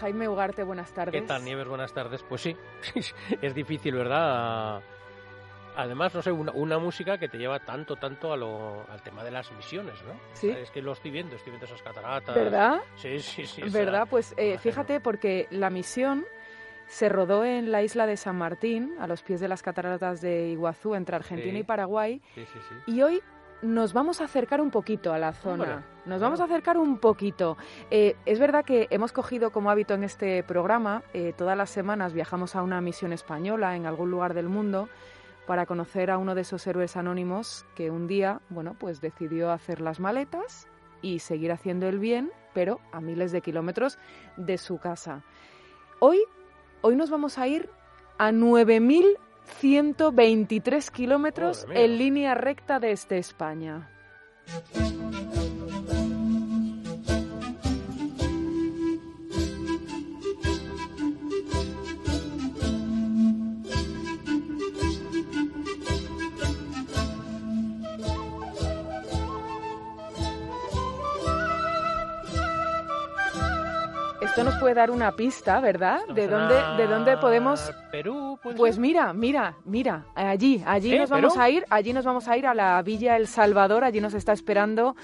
Jaime Ugarte, buenas tardes. ¿Qué tal, Nieves? Buenas tardes. Pues sí, es difícil, ¿verdad? Además, no sé, una, música que te lleva tanto, tanto a lo, al tema de las misiones, ¿no? Sí. Es que lo estoy viendo, estoy viendo esas cataratas. ¿Verdad? Sí, sí, sí. ¿Verdad? Pues eh, fíjate, porque la misión se rodó en la isla de San Martín, a los pies de las cataratas de Iguazú, entre Argentina y Paraguay. Sí, sí, sí. Y hoy nos vamos a acercar un poquito a la zona. Nos vamos a acercar un poquito. Eh, es verdad que hemos cogido como hábito en este programa, eh, todas las semanas viajamos a una misión española en algún lugar del mundo para conocer a uno de esos héroes anónimos que un día, bueno, pues decidió hacer las maletas y seguir haciendo el bien, pero a miles de kilómetros de su casa. Hoy, hoy nos vamos a ir a 9.000 123 kilómetros en línea recta desde España. Esto nos puede dar una pista, ¿verdad? ¿De dónde, de dónde podemos? Perú. Pues mira, mira, mira, allí, allí nos vamos a ir, allí nos vamos a ir a la Villa El Salvador. Allí nos está esperando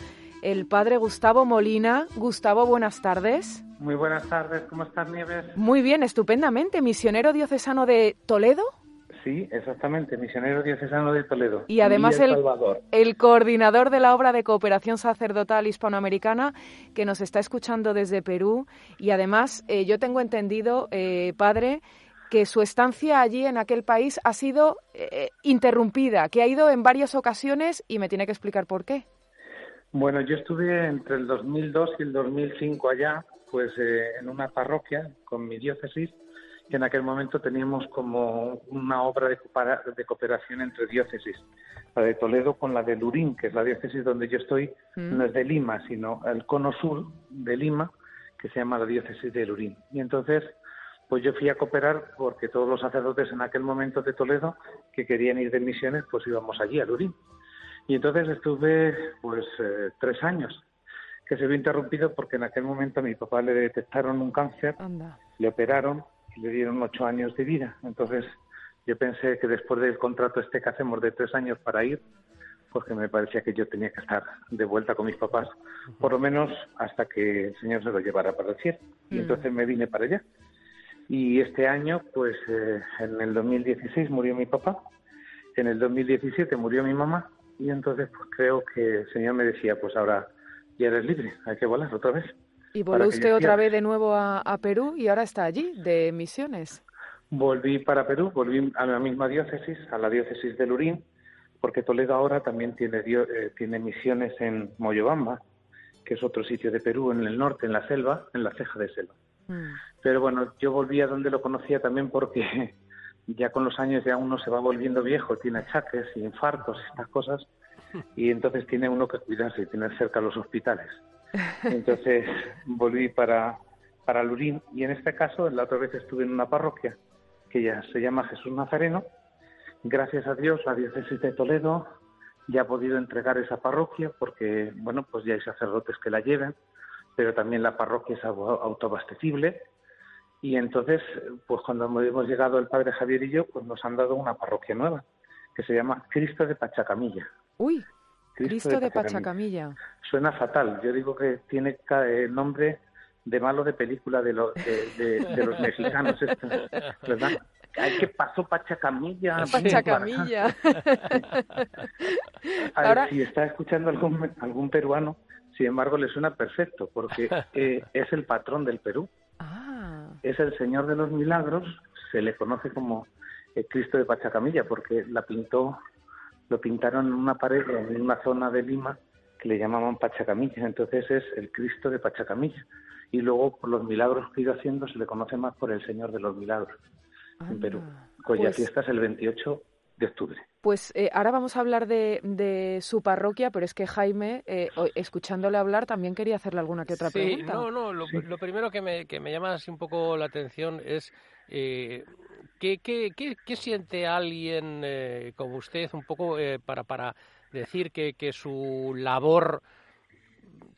el padre Gustavo Molina. Gustavo, buenas tardes. Muy buenas tardes, ¿cómo estás, Nieves? Muy bien, estupendamente. Misionero diocesano de Toledo. Sí, exactamente, misionero diocesano de Toledo. Y además el, el, coordinador de la obra de cooperación sacerdotal hispanoamericana que nos está escuchando desde Perú. Y además, eh, yo tengo entendido, eh, padre, que su estancia allí en aquel país ha sido eh, interrumpida, que ha ido en varias ocasiones y me tiene que explicar por qué. Bueno, yo estuve entre el 2002 y el 2005 allá, pues en una parroquia con mi diócesis que en aquel momento teníamos como una obra de, cooperación entre diócesis. La de Toledo con la de Lurín, que es la diócesis donde yo estoy, mm. no es de Lima, sino el cono sur de Lima, que se llama la diócesis de Lurín. Y entonces, pues yo fui a cooperar porque todos los sacerdotes en aquel momento de Toledo que querían ir de misiones, pues íbamos allí a Lurín. Y entonces estuve pues eh, tres años, que se vio interrumpido porque en aquel momento a mi papá le detectaron un cáncer, le operaron le dieron ocho años de vida. Entonces yo pensé que después del contrato este que hacemos de tres años para ir, pues que me parecía que yo tenía que estar de vuelta con mis papás, por lo menos hasta que el Señor se lo llevara para el cielo. Y mm. entonces me vine para allá. Y este año, pues eh, en el 2016 murió mi papá, en el 2017 murió mi mamá, y entonces pues creo que el Señor me decía, pues ahora ya eres libre, hay que volar otra vez. Y volvió usted otra vez de nuevo a, Perú y ahora está allí, de misiones. Volví para Perú, volví a la misma diócesis, a la diócesis de Lurín, porque Toledo ahora también tiene, eh, tiene misiones en Moyobamba, que es otro sitio de Perú, en el norte, en la selva, en la ceja de selva. Mm. Pero bueno, yo volví a donde lo conocía también porque ya con los años ya uno se va volviendo viejo, tiene achaques y infartos, estas cosas, y entonces tiene uno que cuidarse y tener cerca los hospitales. Entonces volví para, para Lurín y en este caso, la otra vez estuve en una parroquia que ya se llama Jesús Nazareno. Gracias a Dios, la diócesis de Toledo ya ha podido entregar esa parroquia porque, bueno, pues ya hay sacerdotes que la lleven, pero también la parroquia es autoabastecible. Y entonces, pues cuando hemos llegado el padre Javier y yo, pues nos han dado una parroquia nueva que se llama Cristo de Pachacamilla. Uy, Cristo, de, Pachacamilla. Suena fatal. Yo digo que tiene el nombre de malo de película de, de, los mexicanos, ¿verdad? Ay, ¿qué pasó Pachacamilla? Pachacamilla. Ahora... si está escuchando algún, algún peruano, sin embargo, le suena perfecto, porque eh, es el patrón del Perú. Ah. Es el Señor de los Milagros, se le conoce como el Cristo de Pachacamilla, porque la pintó lo pintaron en una pared en una zona de Lima que le llamaban Pachacamilla, entonces es el Cristo de Pachacamilla. Y luego, por los milagros que ha ido haciendo, se le conoce más por el Señor de los Milagros en Perú, cuya pues fiesta es el 28 de octubre. Pues eh, ahora vamos a hablar de, su parroquia, pero es que Jaime, eh, escuchándole hablar, también quería hacerle alguna que otra sí, pregunta. No, no, lo, primero que me, que me llama así un poco la atención es eh, ¿qué, qué, qué, siente alguien eh, como usted un poco eh, para, para decir que, que su labor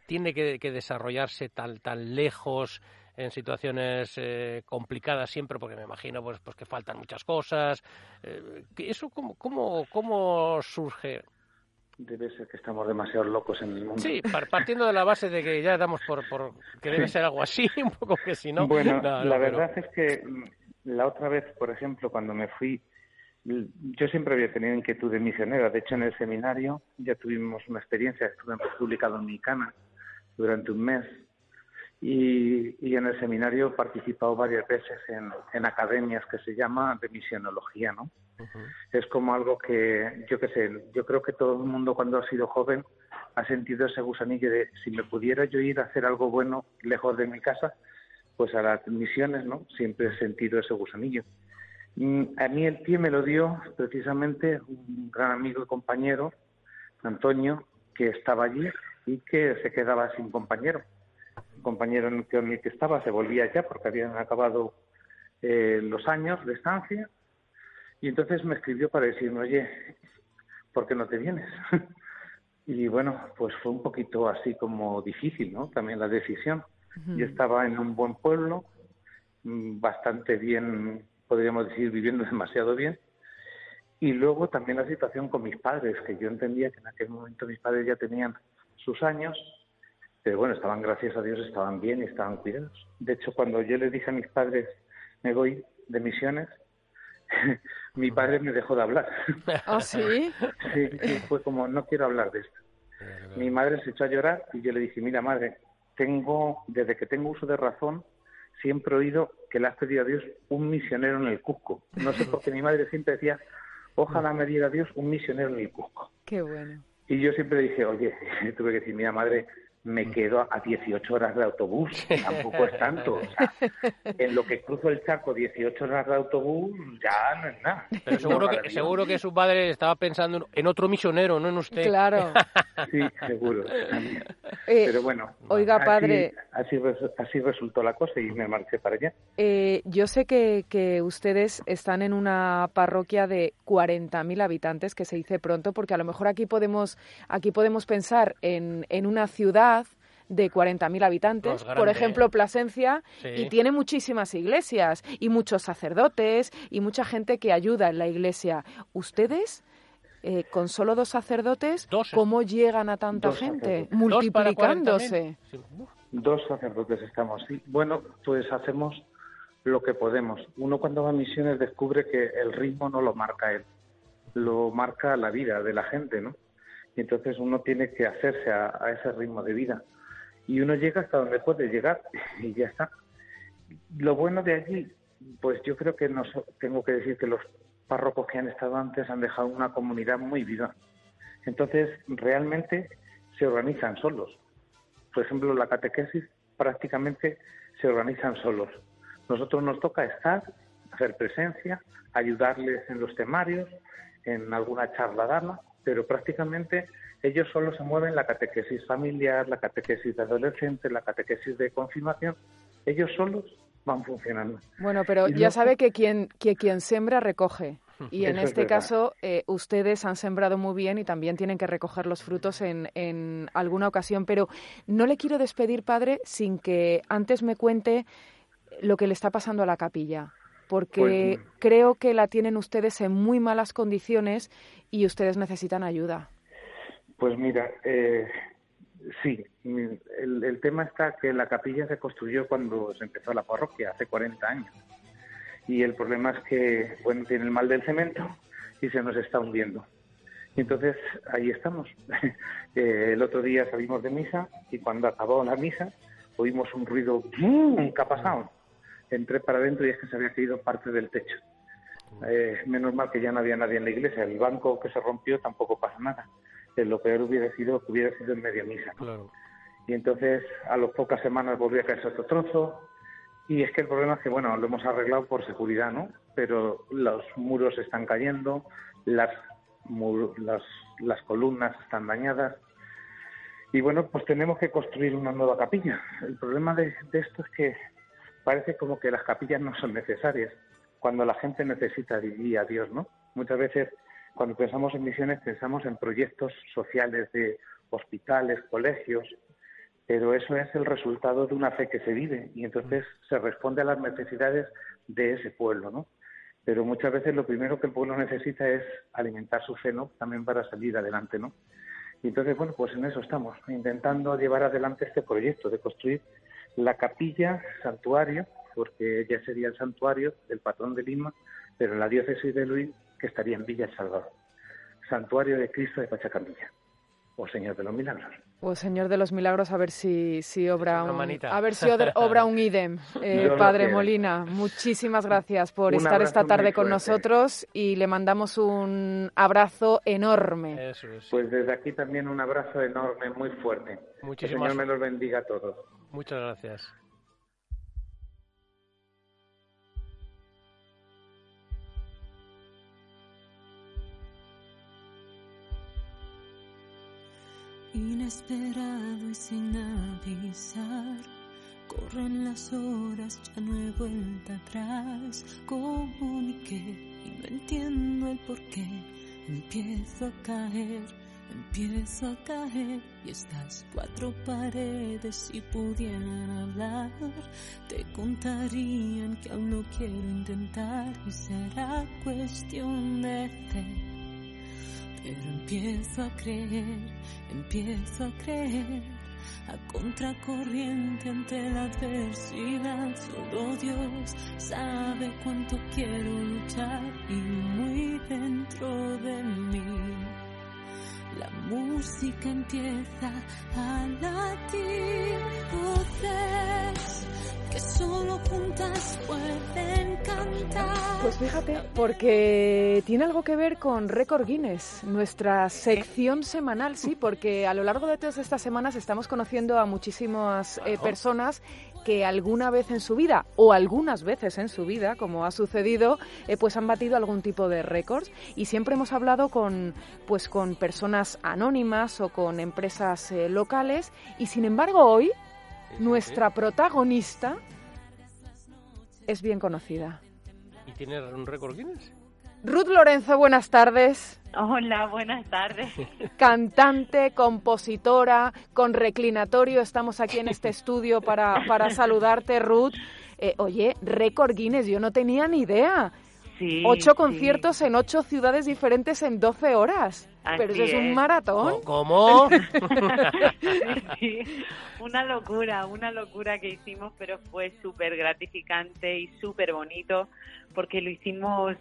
tiene que, desarrollarse tan, tan lejos en situaciones eh, complicadas siempre, porque me imagino pues, pues que faltan muchas cosas. Eh, ¿Eso cómo, cómo, cómo surge? Debe ser que estamos demasiado locos en el mundo. Sí, partiendo de la base de que ya damos por, por que debe ser algo así, un poco que si no. Bueno, la verdad es que la otra vez, por ejemplo, cuando me fui, yo siempre había tenido inquietud de misionera. De hecho, en el seminario ya tuvimos una experiencia, estuve en República Dominicana durante un mes y, y, en el seminario he participado varias veces en, en academias que se llama de misionología, ¿no? Es como algo que, yo qué sé, yo creo que todo el mundo cuando ha sido joven ha sentido ese gusanillo de si me pudiera yo ir a hacer algo bueno lejos de mi casa, pues a las misiones, ¿no? Siempre he sentido ese gusanillo. Mm, a mí el pie me lo dio precisamente un gran amigo y compañero, Antonio, que estaba allí y que se quedaba sin compañero compañero en el que estaba se volvía ya porque habían acabado eh, los años de estancia y entonces me escribió para decirme, oye, ¿por qué no te vienes? y bueno, pues fue un poquito así como difícil, ¿no? También la decisión. Yo estaba en un buen pueblo, mm, bastante bien, podríamos decir, viviendo demasiado bien. Y luego también la situación con mis padres, que yo entendía que en aquel momento mis padres ya tenían sus años pero bueno, estaban, gracias a Dios, estaban bien y estaban cuidados. De hecho, cuando yo les dije a mis padres, me voy de misiones, mi padre me dejó de hablar. ¿Ah, sí? sí? fue como, no quiero hablar de esto. Mi madre se echó a llorar y yo le dije, mira madre, tengo, desde que tengo uso de razón, siempre he oído que le has pedido a Dios un misionero en el Cusco. No sé por qué mi madre siempre decía, ojalá me diga Dios un misionero en el Cusco. Qué bueno. Y yo siempre dije, oye, tuve que decir, mira madre, me quedo a 18 horas de autobús, tampoco es tanto. en lo que cruzo el charco 18 horas de autobús ya no es nada. Pero seguro, que, seguro que su padre estaba pensando en otro misionero, no en usted. Claro. sí, seguro. Eh, Pero bueno, oiga, padre. Así, así, resultó la cosa y me marché para allá. Eh, yo sé que, que ustedes están en una parroquia de 40.000 habitantes, que se dice pronto, porque a lo mejor aquí podemos, aquí podemos pensar en, en una ciudad de 40.000 habitantes, por ejemplo Plasencia, y tiene muchísimas iglesias y muchos sacerdotes y mucha gente que ayuda en la iglesia. ¿Ustedes, eh, con solo dos sacerdotes, cómo llegan a tanta gente? Multiplicándose. Dos, sacerdotes estamos, sí. Bueno, pues hacemos lo que podemos. Uno cuando va a misiones descubre que el ritmo no lo marca él, lo marca la vida de la gente, ¿no? Y entonces uno tiene que hacerse a ese ritmo de vida y uno llega hasta donde puede llegar y ya está. Lo bueno de allí, pues yo creo que no tengo que decir que los párrocos que han estado antes han dejado una comunidad muy viva. Entonces, realmente se organizan solos. Por ejemplo, la catequesis prácticamente se organizan solos. Nosotros nos toca estar, hacer presencia, ayudarles en los temarios, en alguna charla dama, pero prácticamente ellos solo se mueven la catequesis familiar, la catequesis de adolescentes, la catequesis de confirmación, ellos solos van funcionando. Bueno, pero ya sabe que quien, que quien sembra recoge. Y en este caso, eh, ustedes han sembrado muy bien y también tienen que recoger los frutos en, en alguna ocasión. Pero no le quiero despedir, padre, sin que antes me cuente lo que le está pasando a la capilla porque pues, creo que la tienen ustedes en muy malas condiciones y ustedes necesitan ayuda. Pues mira, eh, sí, el, tema está que la capilla se construyó cuando se empezó la parroquia, hace 40 años. Y el problema es que, bueno, tiene el mal del cemento y se nos está hundiendo. Y entonces ahí estamos. Eh, el otro día salimos de misa y cuando acabó la misa oímos un ruido, ¿qué ha pasado? Entré para adentro y es que se había caído parte del techo. Eh, menos mal que ya no había nadie en la iglesia. El banco que se rompió tampoco pasa nada lo peor hubiera sido que hubiera sido en media misa. Y entonces a las pocas semanas volvía a caerse otro trozo. Y es que el problema es que, bueno, lo hemos arreglado por seguridad, ¿no? Pero los muros están cayendo, las, las, las columnas están dañadas. Y bueno, pues tenemos que construir una nueva capilla. El problema de, de esto es que parece como que las capillas no son necesarias cuando la gente necesita vivir a Dios, ¿no? Muchas veces cuando pensamos en misiones pensamos en proyectos sociales de hospitales, colegios, pero eso es el resultado de una fe que se vive y entonces se responde a las necesidades de ese pueblo, ¿no? Pero muchas veces lo primero que el pueblo necesita es alimentar su fe, ¿no? También para salir adelante, ¿no? Y entonces, bueno, pues en eso estamos, intentando llevar adelante este proyecto de construir la capilla santuario, porque ya sería el santuario del patrón de Lima, pero la diócesis de Luis, que estaría en Villa El Salvador. Santuario de Cristo de Pachacamilla o Señor de los Milagros. O Señor de los Milagros, a ver si, si obra un, a ver si obra un idem. Eh, Padre Molina, muchísimas gracias por estar esta tarde con nosotros y le mandamos un abrazo enorme. Pues desde aquí también un abrazo enorme, muy fuerte. Muchísimas... Que el Señor me los bendiga a todos. Muchas gracias. Inesperado y sin avisar, corren las horas, ya no he vuelta atrás. Comuniqué y no entiendo el por qué. Empiezo a caer, empiezo a caer. Y estas cuatro paredes, si pudieran hablar, te contarían que aún no quiero intentar. Y será cuestión de fe pero empiezo a creer, empiezo a creer, a contracorriente ante la adversidad. Solo Dios sabe cuánto quiero luchar y muy dentro de mí. La música empieza a latir, voces que solo juntas pueden cantar. Pues fíjate, porque tiene algo que ver con Record Guinness, nuestra sección semanal, sí, porque a lo largo de todas estas semanas estamos conociendo a muchísimas eh, personas que alguna vez en su vida o algunas veces en su vida, como ha sucedido, eh, pues han batido algún tipo de récords y siempre hemos hablado con pues con personas anónimas o con empresas eh, locales y sin embargo hoy nuestra protagonista es bien conocida. ¿Y tiene un récord Guinness? Ruth Lorenzo, buenas tardes. Hola, buenas tardes. Cantante, compositora, con reclinatorio, estamos aquí en este estudio para, para saludarte, Ruth. Eh, oye, récord Guinness, yo no tenía ni idea. Sí, ocho conciertos en ocho ciudades diferentes en doce horas. Pero eso es, un maratón. ¿Cómo? Una locura, una locura que hicimos, pero fue súper gratificante y súper bonito porque lo hicimos,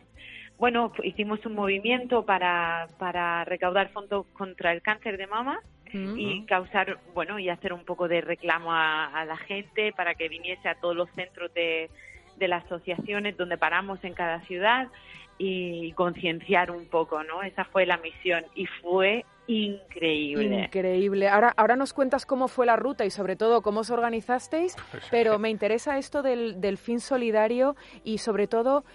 bueno, hicimos un movimiento para, para recaudar fondos contra el cáncer de mama y causar, bueno, y hacer un poco de reclamo a la gente para que viniese a todos los centros de de las asociaciones donde paramos en cada ciudad y concienciar un poco, ¿no? Esa fue la misión y fue increíble. Increíble. Ahora, ahora nos cuentas cómo fue la ruta y sobre todo cómo os organizasteis, pero me interesa esto del, del fin solidario y sobre todo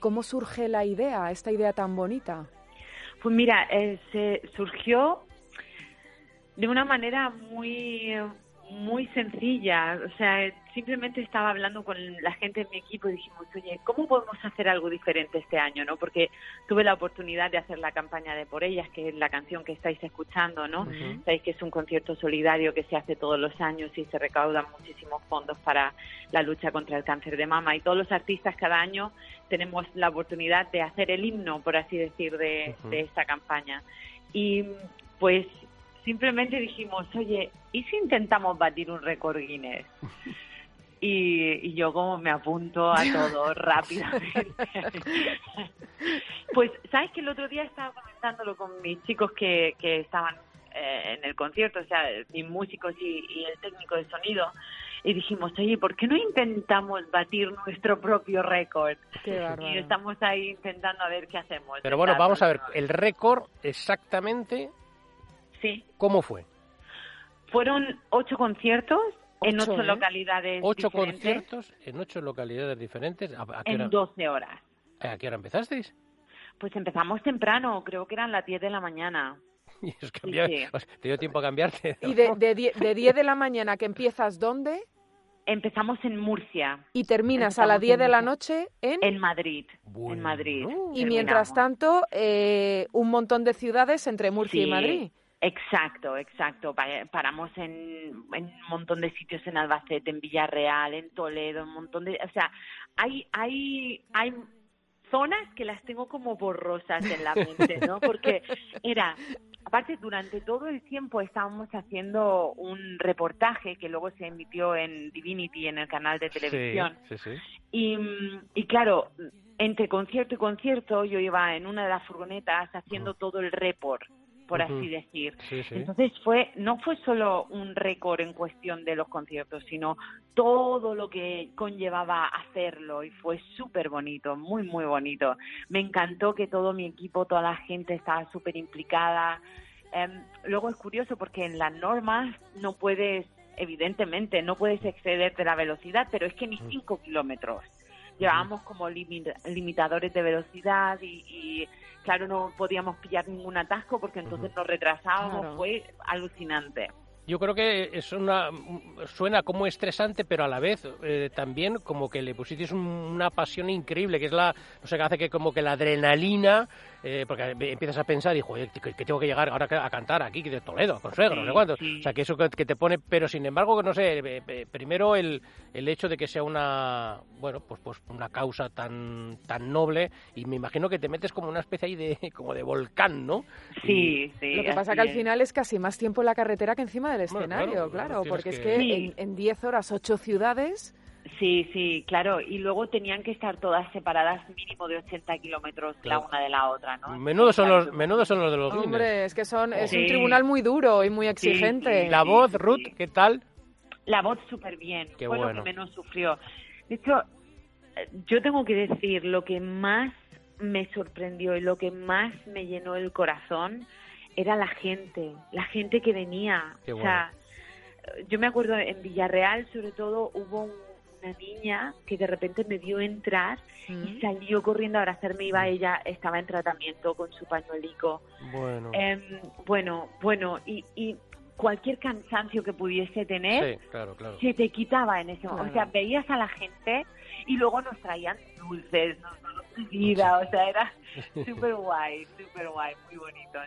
cómo surge la idea, esta idea tan bonita. Pues mira, eh, se surgió de una manera muy muy sencilla, o sea, simplemente estaba hablando con la gente de mi equipo y dijimos, oye, ¿cómo podemos hacer algo diferente este año, no? Porque tuve la oportunidad de hacer la campaña de Por Ellas, que es la canción que estáis escuchando, ¿no? Sabéis que es un concierto solidario que se hace todos los años y se recaudan muchísimos fondos para la lucha contra el cáncer de mama y todos los artistas cada año tenemos la oportunidad de hacer el himno, por así decir, de, de esta campaña. Y pues simplemente dijimos, oye, ¿y si intentamos batir un récord Guinness? Y, yo como me apunto a todo rápidamente. pues, ¿sabes que el otro día estaba comentándolo con mis chicos que, que estaban eh, en el concierto, o sea, mis músicos y, el técnico de sonido? Y dijimos, oye, ¿por qué no intentamos batir nuestro propio récord? y estamos ahí intentando a ver qué hacemos. Pero bueno, vamos a ver, el récord exactamente Sí. ¿Cómo fue? Fueron ocho conciertos en ocho ¿eh? localidades ¿Ocho conciertos en ocho localidades diferentes? en doce horas. ¿A qué hora empezasteis? Pues empezamos temprano, creo que eran las diez de la mañana. ¿Y os ¿Te dio tiempo a cambiarte? ¿Y de, de, diez de la mañana que empiezas dónde? Empezamos en Murcia. ¿Y terminas a las 10 de la noche en? En Madrid. En Madrid. Y mientras tanto, eh, un montón de ciudades entre Murcia y Madrid. Exacto, exacto. Paramos en, en, un montón de sitios en Albacete, en Villarreal, en Toledo, un montón de, o sea, hay hay hay zonas que las tengo como borrosas en la mente, ¿no? Porque era aparte durante todo el tiempo estábamos haciendo un reportaje que luego se emitió en Divinity en el canal de televisión. Sí, sí, Y, y claro, entre concierto y concierto yo iba en una de las furgonetas haciendo todo el report por así decir. Entonces fue no fue solo un récord en cuestión de los conciertos, sino todo lo que conllevaba hacerlo y fue súper bonito, muy muy bonito. Me encantó que todo mi equipo, toda la gente estaba súper implicada. Em, luego es curioso porque en las normas no puedes, evidentemente, no puedes exceder de la velocidad, pero es que ni cinco kilómetros. Llevábamos como limitadores de velocidad y claro, no podíamos pillar ningún atasco porque entonces nos retrasábamos, fue alucinante. Yo creo que es una suena como estresante, pero a la vez eh, también como que le pusiste una pasión increíble, que es la, no sé, que hace que como que la adrenalina eh, porque empiezas a pensar y, joder, que, tengo que llegar ahora a cantar aquí de Toledo, con suegro, no sé cuánto. O sea, que eso que, te pone, pero sin embargo, no sé, eh, eh, primero el, el hecho de que sea una, bueno, pues, pues una causa tan, tan noble y me imagino que te metes como una especie ahí de, como de volcán, ¿no? Sí, sí. Lo que pasa que al final es casi más tiempo en la carretera que encima del escenario, claro, porque es que, en 10 horas, ocho ciudades Sí, sí, claro. Y luego tenían que estar todas separadas mínimo de 80 kilómetros la una de la otra, ¿no? Menudo son los, menudo son los de los Hombre, es que son, es un tribunal muy duro y muy exigente. la voz, Ruth, ¿qué tal? La voz súper bien. Qué Fue bueno. lo que menos sufrió. De hecho, yo tengo que decir, lo que más me sorprendió y lo que más me llenó el corazón era la gente, la gente que venía. Qué bueno. O sea, yo me acuerdo en Villarreal, sobre todo, hubo un una niña que de repente me vio entrar y mm. salió corriendo a abrazarme. Iba ella, estaba en tratamiento con su pañuelico. Bueno, em, bueno, bueno, y, y cualquier cansancio que pudiese tener se te quitaba en ese momento. O sea, veías a la gente y luego nos traían dulces, nos vida, o sea, era súper guay, súper guay, muy bonito.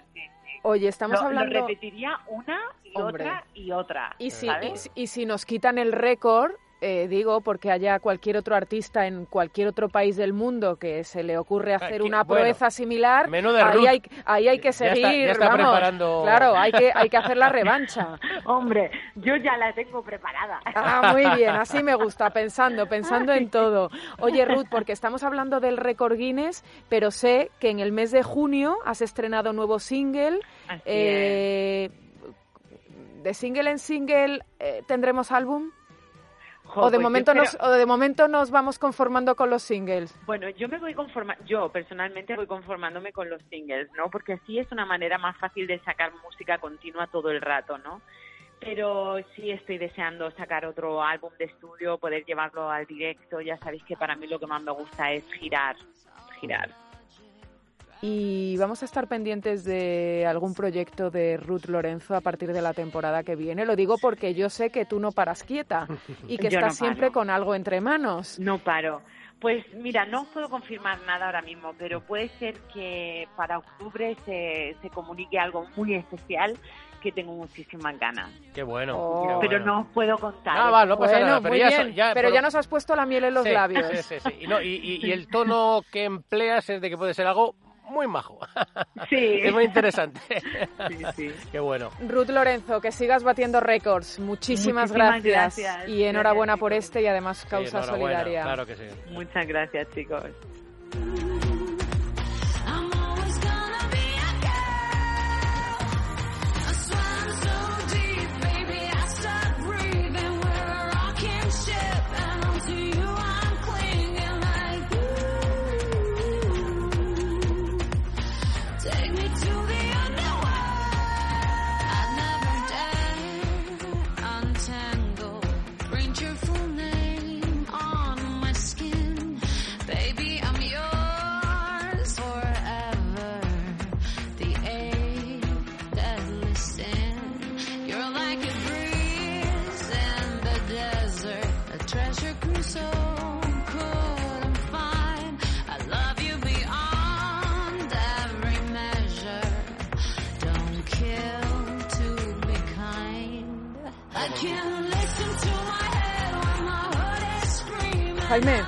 Oye, estamos hablando. Lo repetiría una y otra y otra. Y si, y si nos quitan el récord, eh, digo, porque haya cualquier otro artista en cualquier otro país del mundo que se le ocurre hacer una proeza similar, ahí hay, ahí hay que seguir, vamos, claro, hay que, hay que hacer la revancha. Hombre, yo ya la tengo preparada. Ah, muy bien, así me gusta, pensando, pensando en todo. Oye, Ruth, porque estamos hablando del récord Guinness, pero sé que en el mes de junio has estrenado nuevo single. Eh, ¿De single en single eh, tendremos álbum? O de momento nos o de momento nos vamos conformando con los singles. Bueno, yo me voy conformando, yo personalmente voy conformándome con los singles, ¿no? Porque así es una manera más fácil de sacar música continua todo el rato, ¿no? Pero sí estoy deseando sacar otro álbum de estudio, poder llevarlo al directo. Ya sabéis que para mí lo que más me gusta es girar, girar y vamos a estar pendientes de algún proyecto de Ruth Lorenzo a partir de la temporada que viene. Lo digo porque yo sé que tú no paras quieta y que estás siempre con algo entre manos. No paro. Pues mira, no puedo confirmar nada ahora mismo, pero puede ser que para octubre se, se comunique algo muy especial que tengo muchísimas ganas. Qué bueno. Oh. pero no os puedo contar. No, va, no pasa nada. Pero, ya, pero ya, nos has puesto la miel en los labios. Sí, sí, sí. Y, y, el tono que empleas es de que puede ser algo muy majo. Sí. es muy interesante. Sí, sí. Qué bueno. Ruth Lorenzo, que sigas batiendo récords. Muchísimas, gracias. Y enhorabuena por este y además causa solidaria. Claro que sí. Muchas gracias, chicos. Jaime,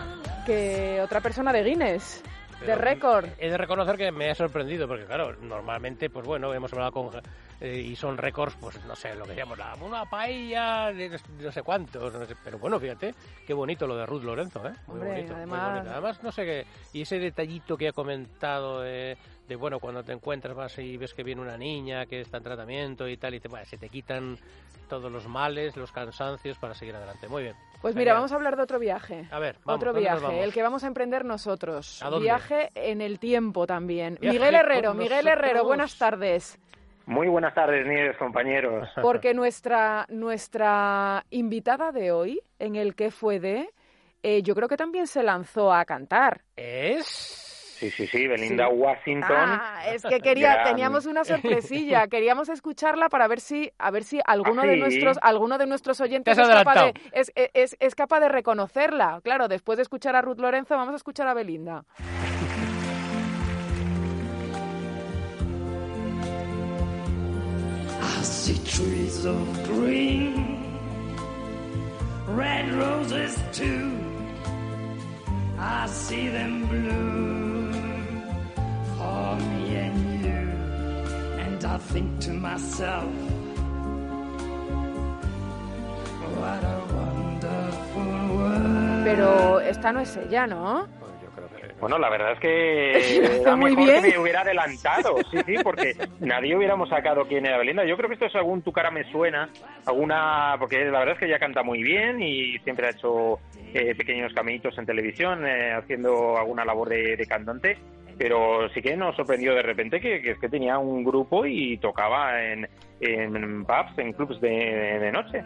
que otra persona de Guinness. de récord. He de reconocer que me ha sorprendido, porque claro, normalmente, pues bueno, hemos hablado con... Eh, y son récords, pues no sé, lo que llamamos la, una paella de no sé cuántos, pero bueno, fíjate, qué bonito lo de Ruth Lorenzo, ¿eh? Muy bonito, además... Además, no sé qué, y ese detallito que ha comentado de, bueno, cuando te encuentras vas y ves que viene una niña que está en tratamiento y tal, y te, bueno, se te quitan todos los males, los cansancios para seguir adelante. Muy bien. Pues mira, vamos a hablar de otro viaje. A ver, otro viaje, el que vamos a emprender nosotros. Viaje en el tiempo también. Miguel Herrero, Miguel Herrero, buenas tardes. Muy buenas tardes, Nieves, compañeros. Porque nuestra, nuestra invitada de hoy, en el que fue de, eh, yo creo que también se lanzó a cantar. ¿Es? Sí, sí, sí, Belinda Washington. Ah, es que quería, teníamos una sorpresilla, queríamos escucharla para ver si, a ver si alguno de ¿Ah, nuestros, alguno de nuestros oyentes es capaz de, es, es, es capaz de reconocerla. Claro, después de escuchar a Ruth Lorenzo, vamos a escuchar a Belinda. see trees of green, red roses too. I see them blue. Pero esta no es ella, ¿no? Bueno, la verdad es que era mejor que me hubiera adelantado, sí, sí, porque nadie hubiéramos sacado quién era Belinda. Yo creo que esto es algún Tu cara me suena, alguna, porque la verdad es que ella canta muy bien y siempre ha hecho eh, pequeños caminitos en televisión, eh, haciendo alguna labor de, de cantante pero sí que nos sorprendió de repente que, que, que tenía un grupo y tocaba en, en pubs, en clubs de, de noche.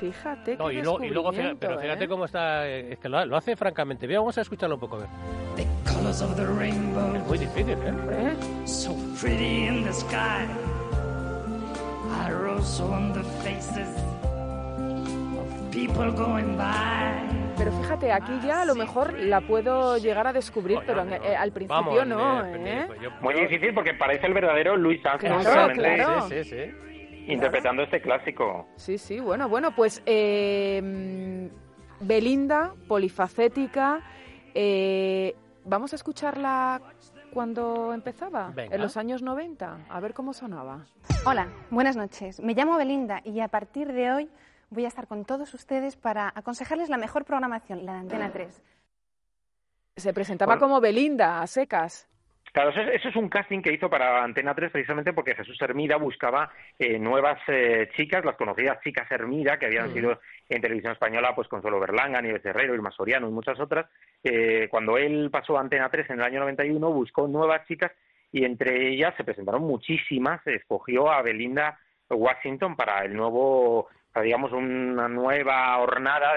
Fíjate no, y, luego, y luego fíjate, pero fíjate ¿eh? cómo está, es que lo, lo, hace francamente bien. Vamos a escucharlo un poco a ver. The colors of the rainbow, es muy difícil, ¿eh? ¿Eh? So pretty in the sky. I rose on the faces of people going by. Pero fíjate, aquí ya a lo mejor la puedo llegar a descubrir, pero eh, al principio no, ¿eh? Pues Muy difícil porque parece el verdadero Luis Armstrong claro, Sí, sí, interpretando este clásico. Sí, sí, bueno, bueno, pues eh, Belinda, polifacética, eh, vamos a escucharla cuando empezaba, en los años 90, a ver cómo sonaba. Hola, buenas noches. Me llamo Belinda y a partir de hoy voy a estar con todos ustedes para aconsejarles la mejor programación, la de Antena 3. Se presentaba como Belinda, a secas. Claro, eso es, un casting que hizo para Antena 3 precisamente porque Jesús Hermida buscaba eh, nuevas eh, chicas, las conocidas chicas Hermida, que habían mm. sido en televisión española, pues Consuelo Berlanga, Nieves Herrero, Irma Soriano y muchas otras. Eh, cuando él pasó a Antena 3 en el año 91, buscó nuevas chicas y entre ellas se presentaron muchísimas. Escogió a Belinda Washington para el nuevo digamos, una nueva hornada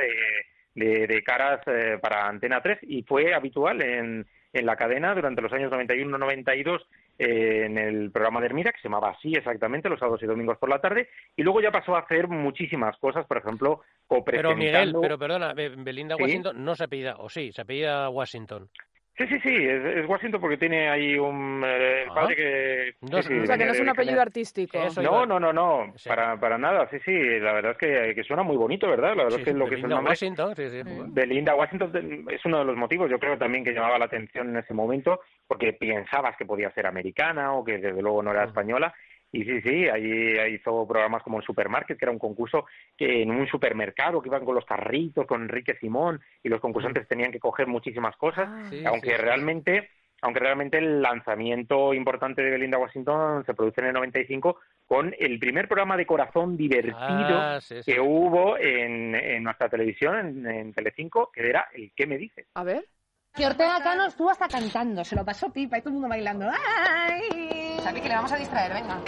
de, de, caras eh, para Antena 3 y fue habitual en, en la cadena durante los años 91-92 eh, en el programa de Hermida, que se llamaba así exactamente, los sábados y domingos por la tarde, y luego ya pasó a hacer muchísimas cosas, por ejemplo, copresentando... Pero Miguel, pero perdona, Belinda Washington no se apellida, o sí, se apellida Washington. Sí, sí, sí, es, Washington porque tiene ahí un eh, ah. padre que... No, o sea, que no es un apellido artístico. no, no, no, no, para, para nada, sí, sí, la verdad es que, que suena muy bonito, ¿verdad? La verdad es que lo que es el nombre... Washington, sí, sí. Belinda Washington es uno de los motivos, yo creo también que llamaba la atención en ese momento, porque pensabas que podía ser americana o que desde luego no era española, y sí, sí, ahí hizo programas como el Supermarket, que era un concurso que en un supermercado que iban con los carritos, con Enrique Simón, y los concursantes tenían que coger muchísimas cosas, ah. aunque realmente aunque realmente el lanzamiento importante de Belinda Washington se produce en el 95 con el primer programa de corazón divertido ah, que hubo en, en, nuestra televisión, en, en Telecinco, que era el ¿Qué me dices? A ver. Que Ortega Cano estuvo hasta cantando, se lo pasó pipa y todo el mundo bailando. ¡Ay! ¿Sabe que le vamos a distraer? Venga.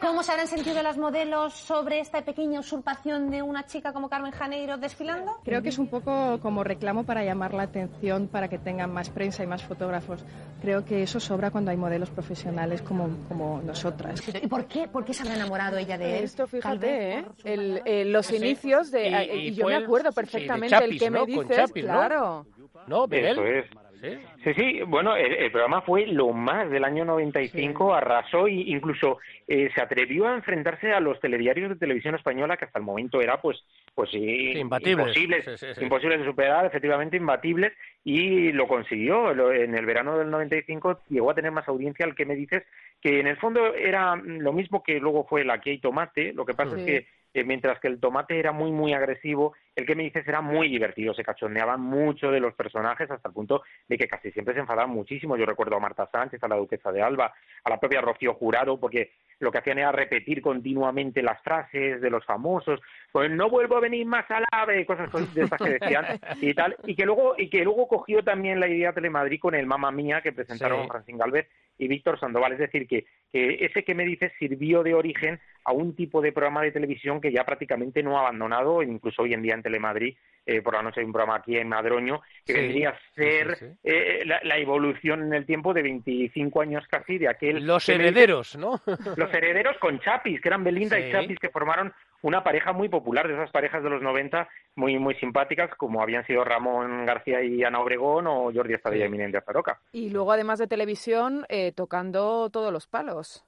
¿Cómo se habrán sentido las modelos sobre esta pequeña usurpación de una chica como Carmen Janeiro desfilando? Creo que es un poco como reclamo para llamar la atención, para que tengan más prensa y más fotógrafos. Creo que eso sobra cuando hay modelos profesionales como, como nosotras. ¿Y por qué, por qué se habrá enamorado ella de él? Esto, fíjate, ¿eh? los inicios de... y, yo me acuerdo perfectamente el que me dices, claro. ¿no, Miguel? Eso es. ¿Sí? Sí, sí, bueno, el, el programa fue lo más del año 95, arrasó e incluso eh, se atrevió a enfrentarse a los telediarios de televisión española que hasta el momento era pues pues sí, Sí, imbatibles. imposibles, Sí, sí, sí. imposibles de superar, efectivamente imbatibles y lo consiguió. Lo- En el verano del 95 llegó a tener más audiencia al que me dices que en el fondo era mm, lo mismo que luego fue la que hay tomate, lo que pasa Sí. es que eh, mientras que el tomate era muy muy agresivo, el que me dices era muy divertido, se cachondeaban mucho de los personajes hasta el punto de que casi siempre se enfadaban muchísimo. Yo recuerdo a Marta Sánchez, a la duquesa de Alba, a la propia Rocío Jurado, porque lo que hacían era repetir continuamente las frases de los famosos, pues no vuelvo a venir más al ave, cosas de estas que decían y tal, y que luego y que luego cogió también la idea Telemadrid con el Mamma Mía que presentaron Sí. Francín Galvez y Víctor Sandoval, es decir, que, que ese que me dices sirvió de origen a un tipo de programa de televisión que ya prácticamente no ha abandonado, incluso hoy en día en Telemadrid, eh, por la noche hay un programa aquí en Madroño, que Sí, vendría a ser sí, sí. eh, la, la evolución en el tiempo de 25 años casi de aquel... Los me herederos, ¿no? los herederos con Chapis, que eran Belinda Sí. y Chapis, que formaron una pareja muy popular, de esas parejas de los 90, muy muy simpáticas, como habían sido Ramón García y Ana Obregón o Jordi Estadella Sí. y Minen de Azaroca. Y luego, además de televisión, eh, tocando todos los palos.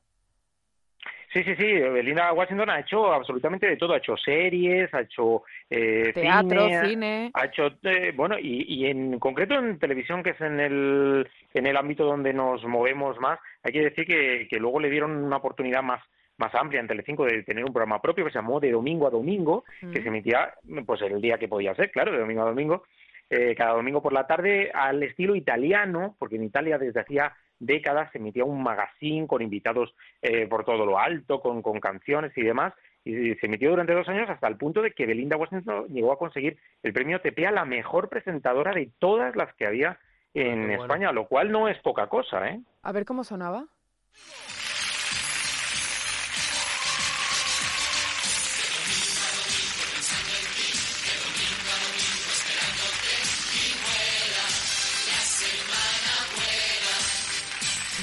Sí, sí, sí, Belinda Washington ha hecho absolutamente de todo, ha hecho series, ha hecho eh, Teatro, cine, cine. ha hecho eh, bueno y, y en concreto en televisión que es en el en el ámbito donde nos movemos más hay que decir que, que luego le dieron una oportunidad más más amplia en Telecinco de tener un programa propio que se llamó de domingo a domingo que Mm. se emitía pues el día que podía ser claro de domingo a domingo eh, cada domingo por la tarde al estilo italiano porque en Italia desde hacía décadas se emitía un magazine con invitados eh, por todo lo alto con, con canciones y demás y se emitió durante dos años hasta el punto de que Belinda Washington llegó a conseguir el premio TP a la mejor presentadora de todas las que había en Qué bueno. España, lo cual no es poca cosa, ¿eh? A ver cómo sonaba.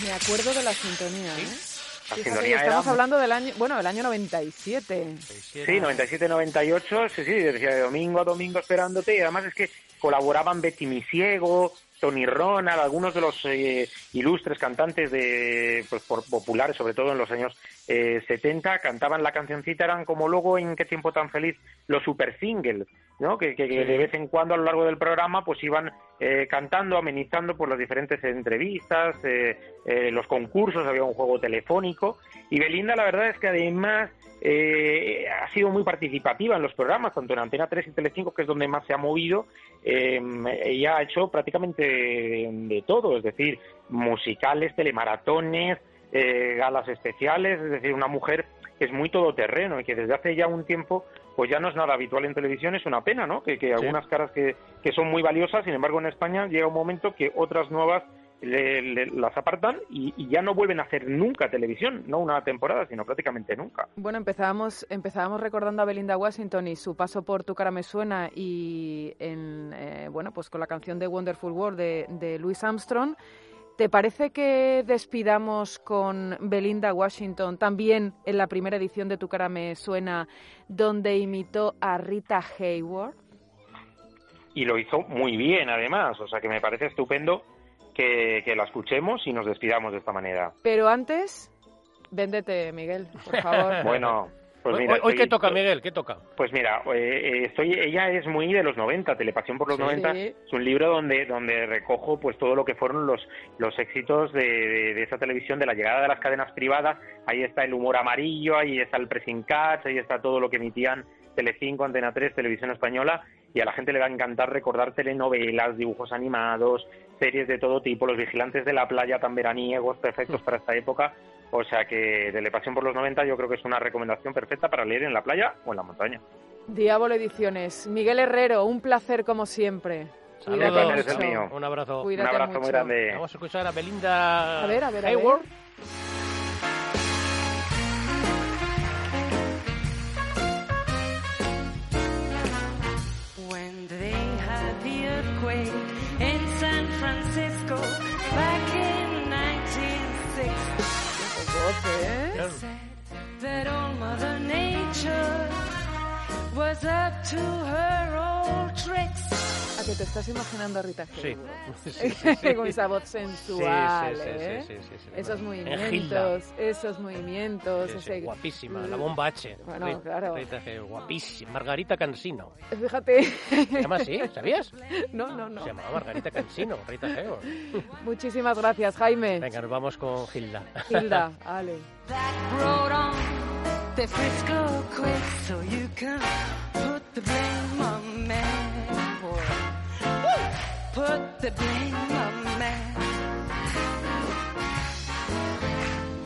Me acuerdo de la sintonía, ¿eh? La sintonía era estamos hablando del año, bueno, el año 97. Sí, 97-98, sí, sí, decía de domingo a domingo esperándote y además es que colaboraban Betty Misiego, Tony Ronald, algunos de los eh, ilustres cantantes de pues, por- populares, sobre todo en los años eh, 70, cantaban la cancioncita, eran como luego en qué tiempo tan feliz los super singles, ¿no? Que, que- de vez en cuando a lo largo del programa pues iban eh, cantando, amenizando por las diferentes entrevistas, eh, eh, los concursos, había un juego telefónico y Belinda la verdad es que además eh, ha sido muy participativa en los programas, tanto en Antena 3 y Telecinco, que es donde más se ha movido. Eh, ella ha hecho prácticamente de todo, es decir, musicales, telemaratones, eh, galas especiales, es decir, una mujer que es muy todoterreno y que desde hace ya un tiempo pues ya no es nada habitual en televisión, es una pena, ¿no? Que, que algunas caras que, que son muy valiosas, sin embargo en España llega un momento que otras nuevas le- le- las apartan y, y ya no vuelven a hacer nunca televisión, no una temporada, sino prácticamente nunca. Bueno, empezábamos, empezábamos recordando a Belinda Washington y su paso por Tu cara me suena y en, eh, bueno, pues con la canción de Wonderful World de, de Louis Armstrong. ¿Te parece que despidamos con Belinda Washington también en la primera edición de Tu cara me suena, donde imitó a Rita Hayworth? y lo hizo muy bien además, o sea que me parece estupendo que, que la escuchemos y nos despidamos de esta manera. Pero antes, véndete, Miguel, por favor. Bueno, pues Hoy- mira, hoy, hoy estoy- ¿qué toca, Miguel? ¿Qué toca? Pues mira, eh, eh, estoy, ella es muy de los 90, Telepasión por los Sí. 90. Es un libro donde, donde recojo pues todo lo que fueron los, los éxitos de, de, de esa televisión, de la llegada de las cadenas privadas. Ahí está el humor amarillo, ahí está el pressing catch, ahí está todo lo que emitían Telecinco, Antena 3, Televisión Española. Y a la gente le va a encantar recordar telenovelas, dibujos animados, series de todo tipo, Los Vigilantes de la Playa tan veraniegos, perfectos para esta época. O sea que Telepasión por los 90 yo creo que es una recomendación perfecta para leer en la playa o en la montaña. Diablo Ediciones. Miguel Herrero, un placer como siempre. El mío. Un abrazo. Cuídate Un abrazo muy grande. Vamos a escuchar a Belinda A ver, a ver, a ver. Hayward. Was up to her old tricks. que te estás imaginando a Rita Sí. Hayworth. Sí, sí, sí. Con esa voz sensual, Sí, sí, sí, ¿eh? sí, sí, sí, sí. Esos En movimientos, Gilda. esos movimientos, Sí, sí, ese... guapísima, la bomba H. Bueno, Rita- claro. Rita Hayworth, guapísima. Margarita Cansino. Fíjate. ¿Se llama así? ¿Sabías? No, no, no. Se llamaba Margarita Cansino, Rita Hayworth. Muchísimas gracias, Jaime. Venga, nos vamos con Gilda. Hilda, Ale. The Frisco quick so you can put the blame on me. Woo! Put the blame on me.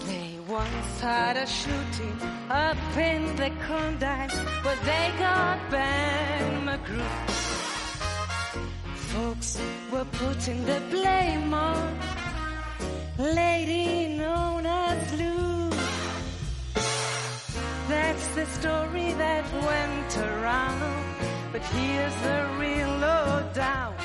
They once had a shooting up in the Klondike, but they got Ben McGrew. Folks were putting the blame on lady known that's the story that went around. But here's the real lowdown.